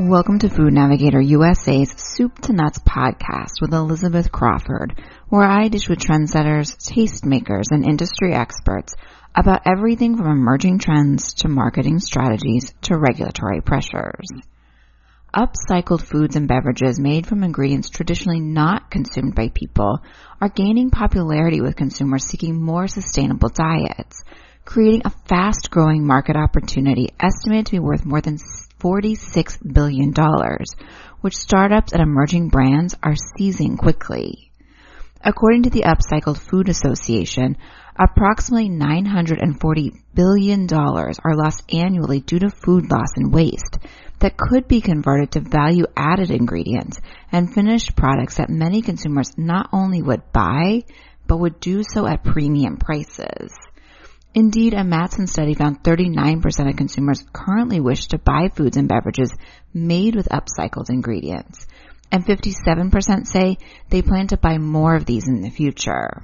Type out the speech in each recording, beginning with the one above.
Welcome to Food Navigator USA's Soup to Nuts podcast with Elizabeth Crawford, where I dish with trendsetters, tastemakers, and industry experts about everything from emerging trends to marketing strategies to regulatory pressures. Upcycled foods and beverages made from ingredients traditionally not consumed by people are gaining popularity with consumers seeking more sustainable diets, creating a fast growing market opportunity estimated to be worth more than $46 billion, which startups and emerging brands are seizing quickly. According to the Upcycled Food Association, approximately $940 billion are lost annually due to food loss and waste that could be converted to value added ingredients and finished products that many consumers not only would buy, but would do so at premium prices. Indeed, a Mattson study found 39% of consumers currently wish to buy foods and beverages made with upcycled ingredients, and 57% say they plan to buy more of these in the future.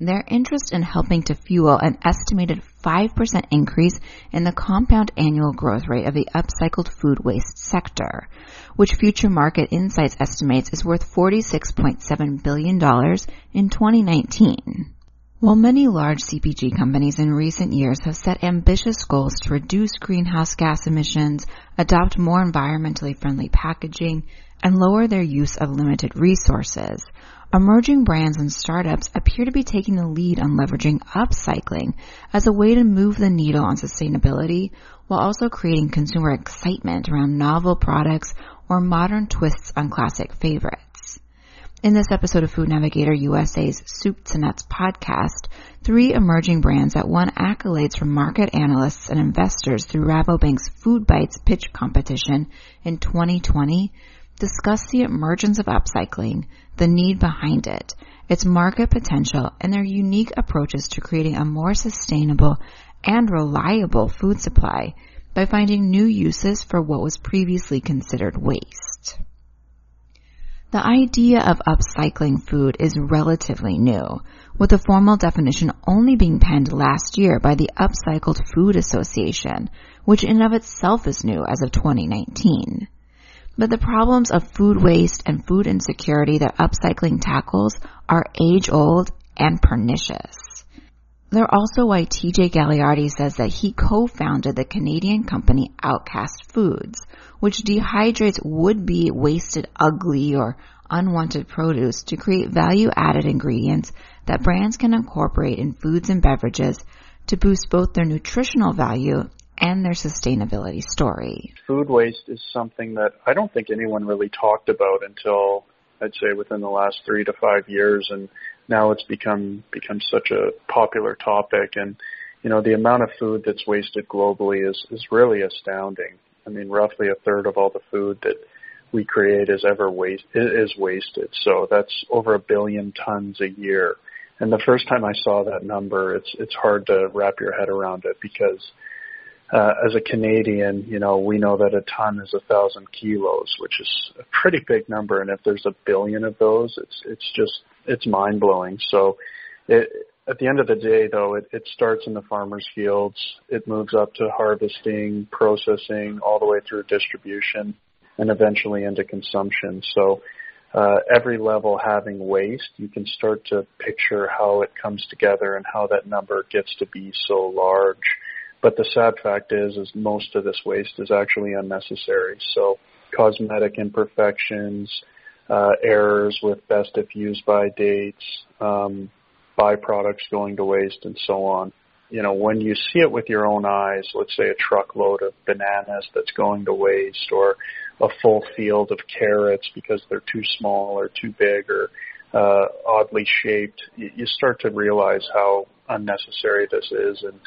Their interest in helping to fuel an estimated 5% increase in the compound annual growth rate of the upcycled food waste sector, which Future Market Insights estimates is worth $46.7 billion in 2019. While many large CPG companies in recent years have set ambitious goals to reduce greenhouse gas emissions, adopt more environmentally friendly packaging, and lower their use of limited resources, emerging brands and startups appear to be taking the lead on leveraging upcycling as a way to move the needle on sustainability while also creating consumer excitement around novel products or modern twists on classic favorites. In this episode of Food Navigator USA's Soup to Nuts podcast, three emerging brands that won accolades from market analysts and investors through Rabobank's FoodBytes pitch competition in 2020 discuss the emergence of upcycling, the need behind it, its market potential, and their unique approaches to creating a more sustainable and reliable food supply by finding new uses for what was previously considered waste. The idea of upcycling food is relatively new, with a formal definition only being penned last year by the Upcycled Food Association, which in and of itself is new as of 2019. But the problems of food waste and food insecurity that upcycling tackles are age old and pernicious. They're also why TJ Gagliardi says that he co-founded the Canadian company Outcast Foods, which dehydrates would-be wasted ugly or unwanted produce to create value-added ingredients that brands can incorporate in foods and beverages to boost both their nutritional value and their sustainability story. Food waste is something that I don't think anyone really talked about until I'd say within the last three to five years, and now it's become become such a popular topic. And you know, the amount of food that's wasted globally is is really astounding. I mean, roughly a third of all the food that we create is ever waste is wasted. So that's over a billion tons a year. And the first time I saw that number, it's it's hard to wrap your head around it because uh, as a Canadian, you know, we know that a ton is a thousand kilos, which is a pretty big number. And if there's a billion of those, it's it's just it's mind blowing. So it, at the end of the day, though, it, it starts in the farmer's fields. It moves up to harvesting, processing, all the way through distribution, and eventually into consumption. So uh, every level having waste, you can start to picture how it comes together and how that number gets to be so large. But the sad fact is, is most of this waste is actually unnecessary. So cosmetic imperfections, uh, errors with best if used by dates, um, byproducts going to waste and so on. You know, when you see it with your own eyes, let's say a truckload of bananas that's going to waste or a full field of carrots because they're too small or too big or uh, oddly shaped, you, start to realize how unnecessary this is. And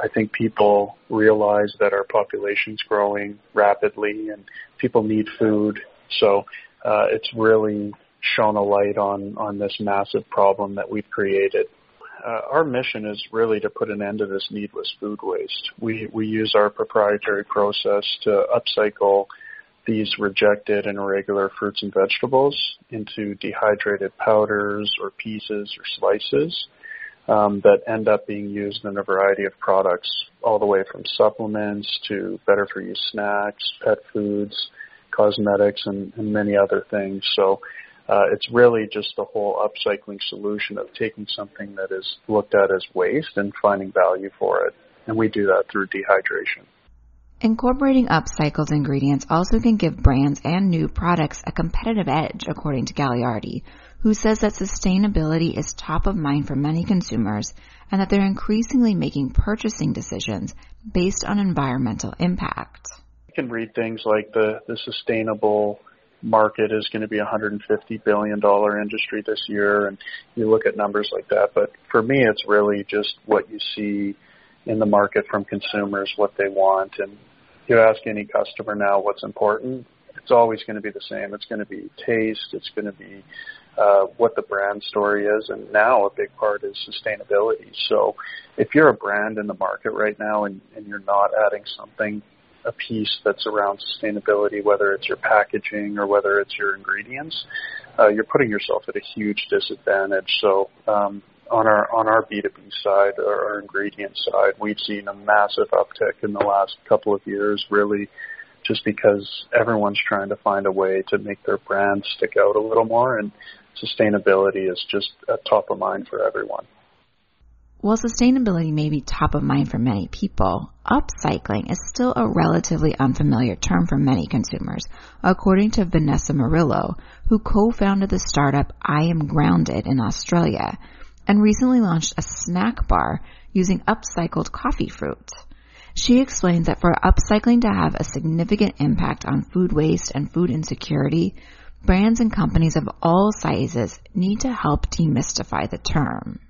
I think people realize that our population's growing rapidly and people need food. So uh, it's really shone a light on on this massive problem that we've created. Uh, our mission is really to put an end to this needless food waste. We we use our proprietary process to upcycle these rejected and irregular fruits and vegetables into dehydrated powders or pieces or slices. um, that end up being used in a variety of products, all the way from supplements to better for you snacks, pet foods, cosmetics, and, and many other things. So uh, it's really just the whole upcycling solution of taking something that is looked at as waste and finding value for it. And we do that through dehydration. Incorporating upcycled ingredients also can give brands and new products a competitive edge, according to Gagliardi, who says that sustainability is top of mind for many consumers and that they're increasingly making purchasing decisions based on environmental impact. Can read things like the, the sustainable market is going to be a $150 billion industry this year, and you look at numbers like that. But for me, it's really just what you see in the market from consumers, what they want. And you ask any customer now what's important, it's always going to be the same. It's going to be taste. It's going to be uh, what the brand story is, and now a big part is sustainability. So, if you're a brand in the market right now and, and you're not adding something a piece that's around sustainability, whether it's your packaging or whether it's your ingredients, uh, you're putting yourself at a huge disadvantage. So um, on our on our B2B side or our ingredient side, we've seen a massive uptick in the last couple of years, really just because everyone's trying to find a way to make their brand stick out a little more and sustainability is just top of mind for everyone. While sustainability may be top of mind for many people, upcycling is still a relatively unfamiliar term for many consumers, according to Vanessa Murillo, who co-founded the startup I Am Grounded in Australia and recently launched a snack bar using upcycled coffee fruit. She explains that for upcycling to have a significant impact on food waste and food insecurity, brands and companies of all sizes need to help demystify the term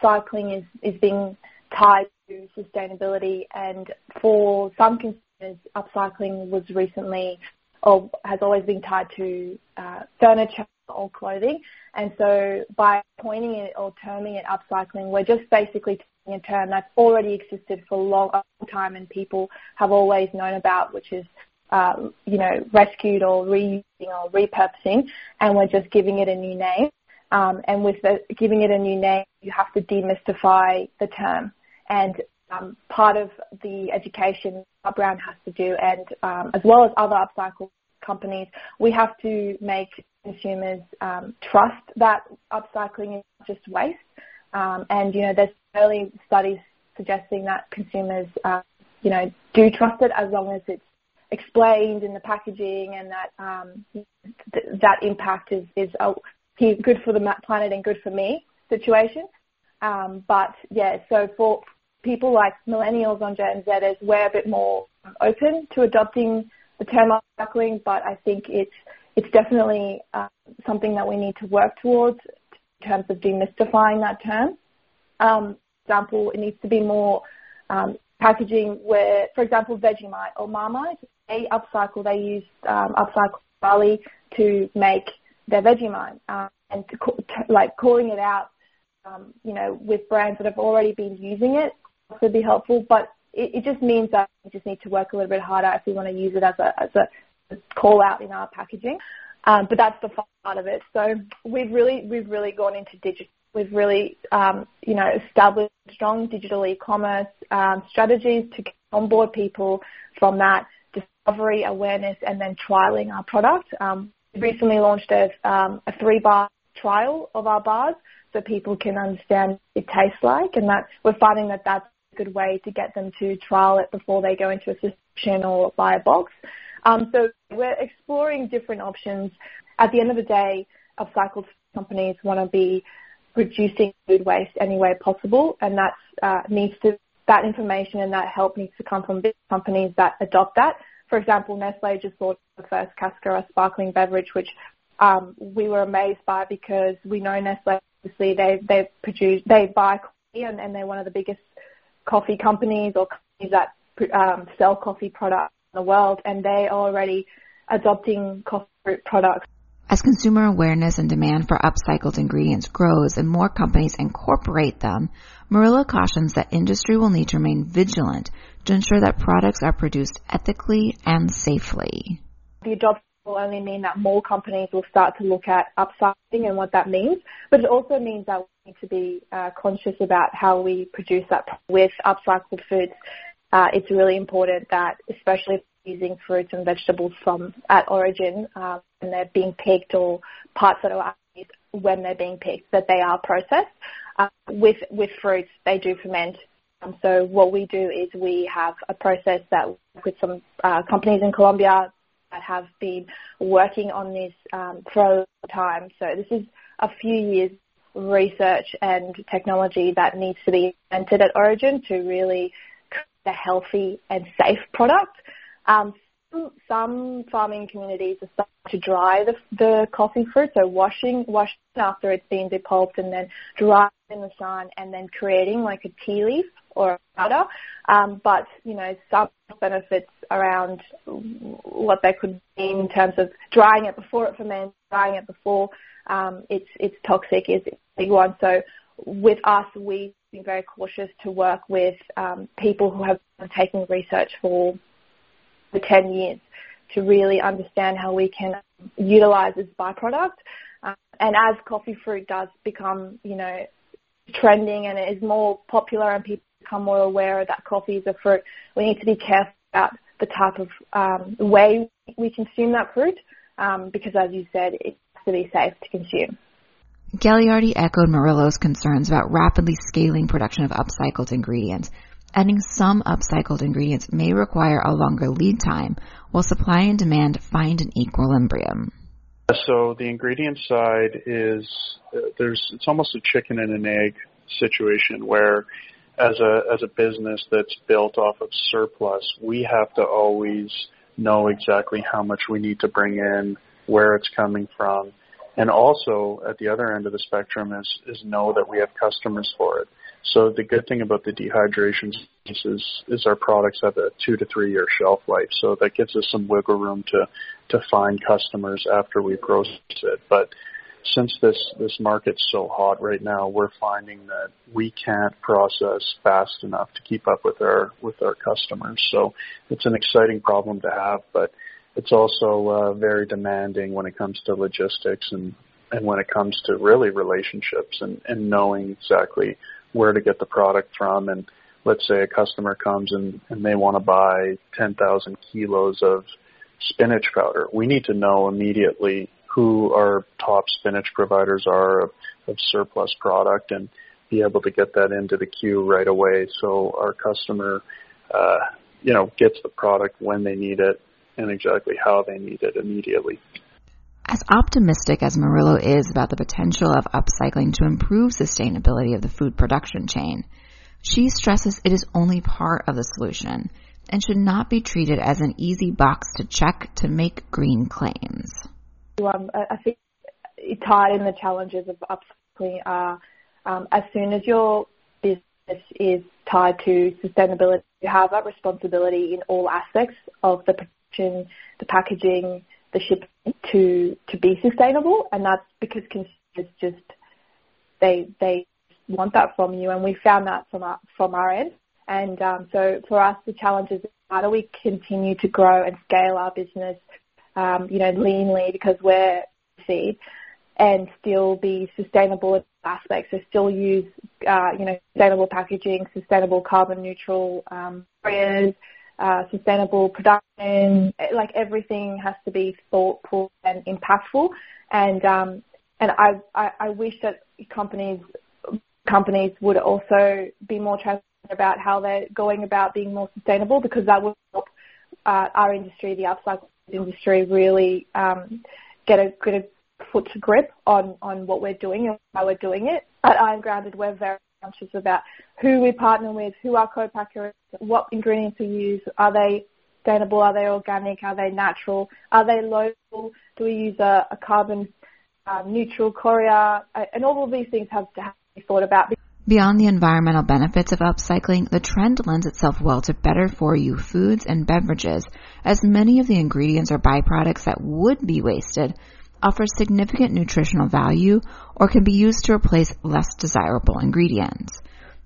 cycling is, is being tied to sustainability. And for some consumers upcycling was recently or has always been tied to uh, furniture or clothing. And so by pointing it or terming it upcycling we're just basically taking a term that's already existed for a long time and people have always known about which is uh, you know rescued or reusing or repurposing. And we're just giving it a new name um, and with the, giving it a new name, you have to demystify the term. And um, part of the education our brand has to do, and um, as well as other upcycle companies, we have to make consumers um, trust that upcycling is not just waste. Um, and you know, there's early studies suggesting that consumers, uh, you know, do trust it as long as it's explained in the packaging and that um, th- that impact is is good for the planet and good for me situation. Um, but yeah, so for people like millennials on Gen Zers, we're a bit more open to adopting the term upcycling, but I think it's it's definitely uh, something that we need to work towards in terms of demystifying that term. Um, example, it needs to be more um, packaging where, for example, Vegemite or Marmite, they upcycle, they use um, upcycled barley to make their Vegemite, um, and to, to, like calling it out, um, you know, with brands that have already been using it would be helpful. But it, it just means that we just need to work a little bit harder if we want to use it as a as a call out in our packaging. Um, but that's the fun part of it. So we've really we've really gone into digital. We've really um, you know established strong digital e-commerce um, strategies to onboard people from that discovery, awareness, and then trialing our product. Um, recently launched a, um, a three bar trial of our bars so people can understand it tastes like and that we're finding that that's a good way to get them to trial it before they go into a subscription or buy a box. Um, so we're exploring different options. At the end of the day, upcycled companies want to be reducing food waste any way possible and that uh, needs to that information and that help needs to come from big companies that adopt that for example, Nestle just launched the first Cascara sparkling beverage, which um, we were amazed by because we know Nestle. Obviously, they they produce they buy coffee and, and they're one of the biggest coffee companies or companies that um, sell coffee products in the world, and they are already adopting coffee products. As consumer awareness and demand for upcycled ingredients grows and more companies incorporate them, Murillo cautions that industry will need to remain vigilant to ensure that products are produced ethically and safely. The adoption will only mean that more companies will start to look at upcycling and what that means, but it also means that we need to be uh, conscious about how we produce that with upcycled foods. Uh, it's really important that, especially if using fruits and vegetables from at origin, uh, when they're being picked or parts that are when they're being picked, that they are processed. Uh, with with fruits, they do ferment. Um, so what we do is we have a process that with some uh, companies in Colombia that have been working on this um, for a time. So this is a few years research and technology that needs to be invented at Origin to really create a healthy and safe product. Um, some farming communities are starting to dry the, the coffee fruit, so washing washing after it's been depulped and then drying in the sun and then creating like a tea leaf or a powder. Um, but you know some benefits around what they could mean in terms of drying it before it ferments, drying it before um, it's it's toxic is a big one. So with us, we've been very cautious to work with um, people who have taken research for for 10 years to really understand how we can utilize this byproduct. Uh, and as coffee fruit does become, you know, trending and it is more popular and people become more aware that coffee is a fruit, we need to be careful about the type of um, way we consume that fruit um, because, as you said, it has to be safe to consume. Gagliardi echoed Murillo's concerns about rapidly scaling production of upcycled ingredients adding some upcycled ingredients may require a longer lead time, while supply and demand find an equilibrium. So the ingredient side is uh, there's it's almost a chicken and an egg situation where as a as a business that's built off of surplus, we have to always know exactly how much we need to bring in, where it's coming from, and also at the other end of the spectrum is is know that we have customers for it. So the good thing about the dehydration is is our products have a two to three year shelf life, so that gives us some wiggle room to to find customers after we process it. But since this this market's so hot right now, we're finding that we can't process fast enough to keep up with our with our customers. So it's an exciting problem to have, but it's also uh, very demanding when it comes to logistics and and when it comes to really relationships and, and knowing exactly where to get the product from. And let's say a customer comes and, and they want to buy 10,000 kilos of spinach powder. We need to know immediately who our top spinach providers are of, of surplus product and be able to get that into the queue right away so our customer, uh, you know, gets the product when they need it and exactly how they need it immediately. As optimistic as Murillo is about the potential of upcycling to improve sustainability of the food production chain, she stresses it is only part of the solution and should not be treated as an easy box to check to make green claims. Um, I think tied in the challenges of upcycling are um, as soon as your business is tied to sustainability, you have that responsibility in all aspects of the production, the packaging, the shipping to to be sustainable, and that's because consumers just they they want that from you, and we found that from our from our end. And um, so for us, the challenge is how do we continue to grow and scale our business, um, you know, leanly because we're seed, and still be sustainable aspects. So still use, uh, you know, sustainable packaging, sustainable carbon neutral um, uh, sustainable production. Like everything has to be thoughtful and impactful. And um, and I, I, I wish that companies companies would also be more transparent about how they're going about being more sustainable because that would help uh, our industry, the upcycle industry, really um, get a get a foot to grip on on what we're doing and how we're doing it. At I Am Grounded, we're very conscious about who we partner with, who our co-packer is, what ingredients we use, are they sustainable, are they organic, are they natural, are they local, do we use a, a carbon uh, neutral courier, and all of these things have to, have to be thought about. Beyond the environmental benefits of upcycling, the trend lends itself well to better for you foods and beverages, as many of the ingredients or byproducts that would be wasted offer significant nutritional value or can be used to replace less desirable ingredients.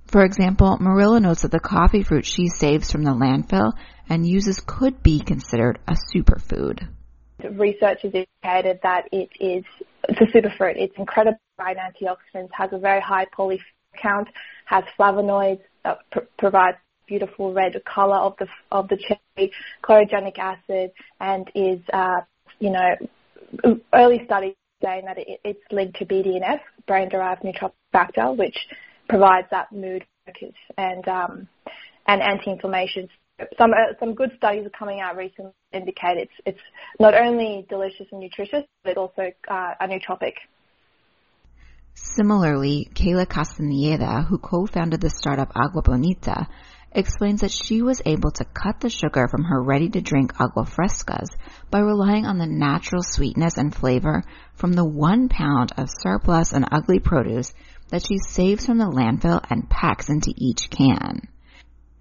For example, Murillo notes that the coffee fruit she saves from the landfill and uses could be considered a superfood. research has indicated that it is it's a superfruit. It's incredibly high in antioxidants, has a very high polyphenol count, has flavonoids that pr- provide beautiful red color of the of the cherry, chlorogenic acid, and is uh, you know early studies saying that it, it's linked to BDNF, brain-derived neurotrophic factor, which provides that mood focus and um, and anti-inflammation. Some uh, some good studies are coming out recently indicate it's it's not only delicious and nutritious, but also uh, a nootropic. Similarly, Kayla Castaneda, who co-founded the startup Agua Bonita, explains that she was able to cut the sugar from her ready-to-drink agua frescas by relying on the natural sweetness and flavor from the one pound of surplus and ugly produce that she saves from the landfill and packs into each can.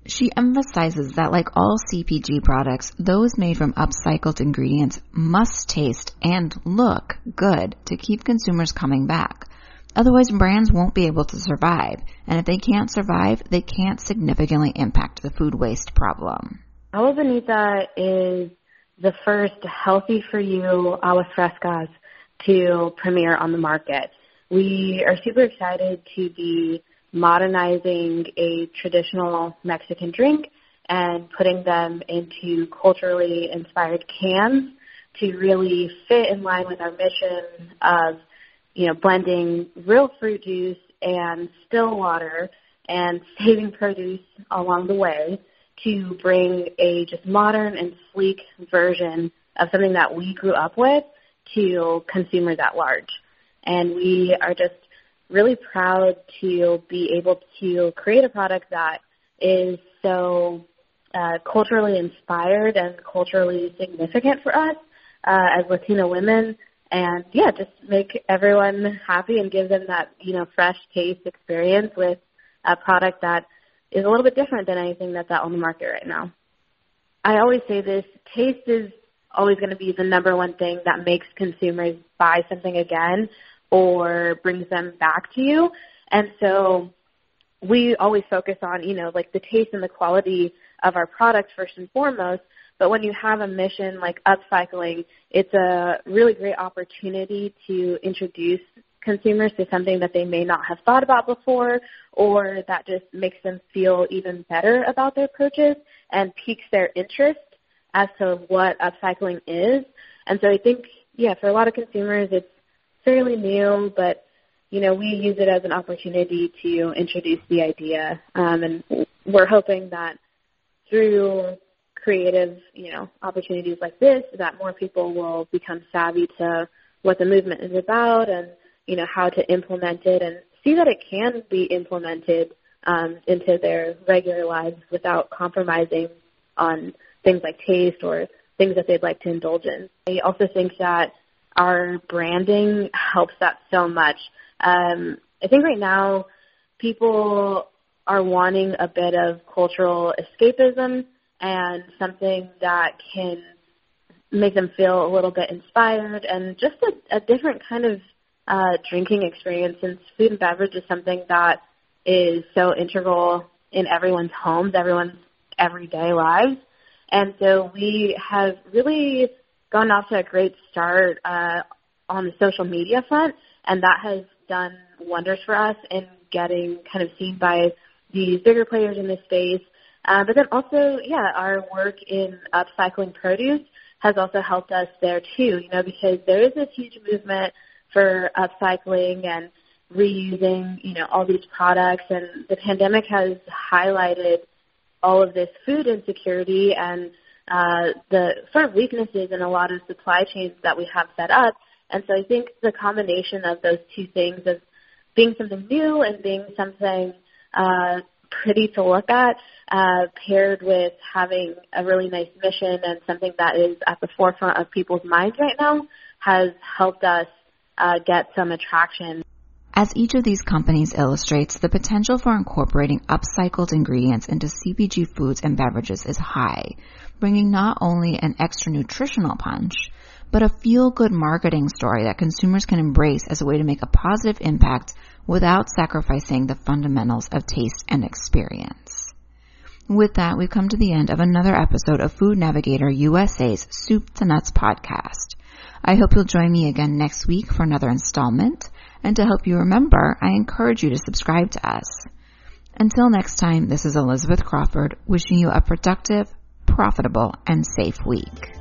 She emphasizes that like all CPG products, those made from upcycled ingredients must taste and look good to keep consumers coming back. Otherwise, brands won't be able to survive. And if they can't survive, they can't significantly impact the food waste problem. Agua Bonita is the first healthy for you agua frescas to premiere on the market. We are super excited to be modernizing a traditional Mexican drink and putting them into culturally inspired cans to really fit in line with our mission of you know, blending real fruit juice and still water and saving produce along the way to bring a just modern and sleek version of something that we grew up with to consumers at large. And we are just really proud to be able to create a product that is so uh, culturally inspired and culturally significant for us uh, as Latina women and yeah, just make everyone happy and give them that, you know, fresh taste experience with a product that is a little bit different than anything that's out on the market right now. I always say this, taste is always going to be the number one thing that makes consumers buy something again or brings them back to you. And so we always focus on, you know, like the taste and the quality of our products first and foremost, but when you have a mission like upcycling, it's a really great opportunity to introduce consumers to something that they may not have thought about before or that just makes them feel even better about their purchase and piques their interest as to what upcycling is. And so I think, yeah, for a lot of consumers, it's fairly new, but you know, we use it as an opportunity to introduce the idea. Um, and we're hoping that through creative, you know, opportunities like this that more people will become savvy to what the movement is about and, you know, how to implement it and see that it can be implemented um, into their regular lives without compromising on things like taste or things that they'd like to indulge in. I also think that our branding helps that so much. Um, I think right now people are wanting a bit of cultural escapism and something that can make them feel a little bit inspired and just a, a different kind of uh, drinking experience since food and beverage is something that is so integral in everyone's homes, everyone's everyday lives. And so we have really gone off to a great start uh, on the social media front, and that has done wonders for us in getting kind of seen by these bigger players in this space uh, but then also, yeah, our work in upcycling produce has also helped us there too, you know, because there is this huge movement for upcycling and reusing, you know, all these products and the pandemic has highlighted all of this food insecurity and uh, the sort of weaknesses in a lot of supply chains that we have set up. And so I think the combination of those two things of being something new and being something uh, pretty to look at, uh, paired with having a really nice mission and something that is at the forefront of people's minds right now, has helped us uh, get some attraction. As each of these companies illustrates, the potential for incorporating upcycled ingredients into CPG foods and beverages is high, bringing not only an extra nutritional punch, but a feel-good marketing story that consumers can embrace as a way to make a positive impact without sacrificing the fundamentals of taste and experience. With that, we've come to the end of another episode of Food Navigator USA's Soup to Nuts podcast. I hope you'll join me again next week for another installment. And to help you remember, I encourage you to subscribe to us. Until next time, this is Elizabeth Crawford wishing you a productive, profitable, and safe week.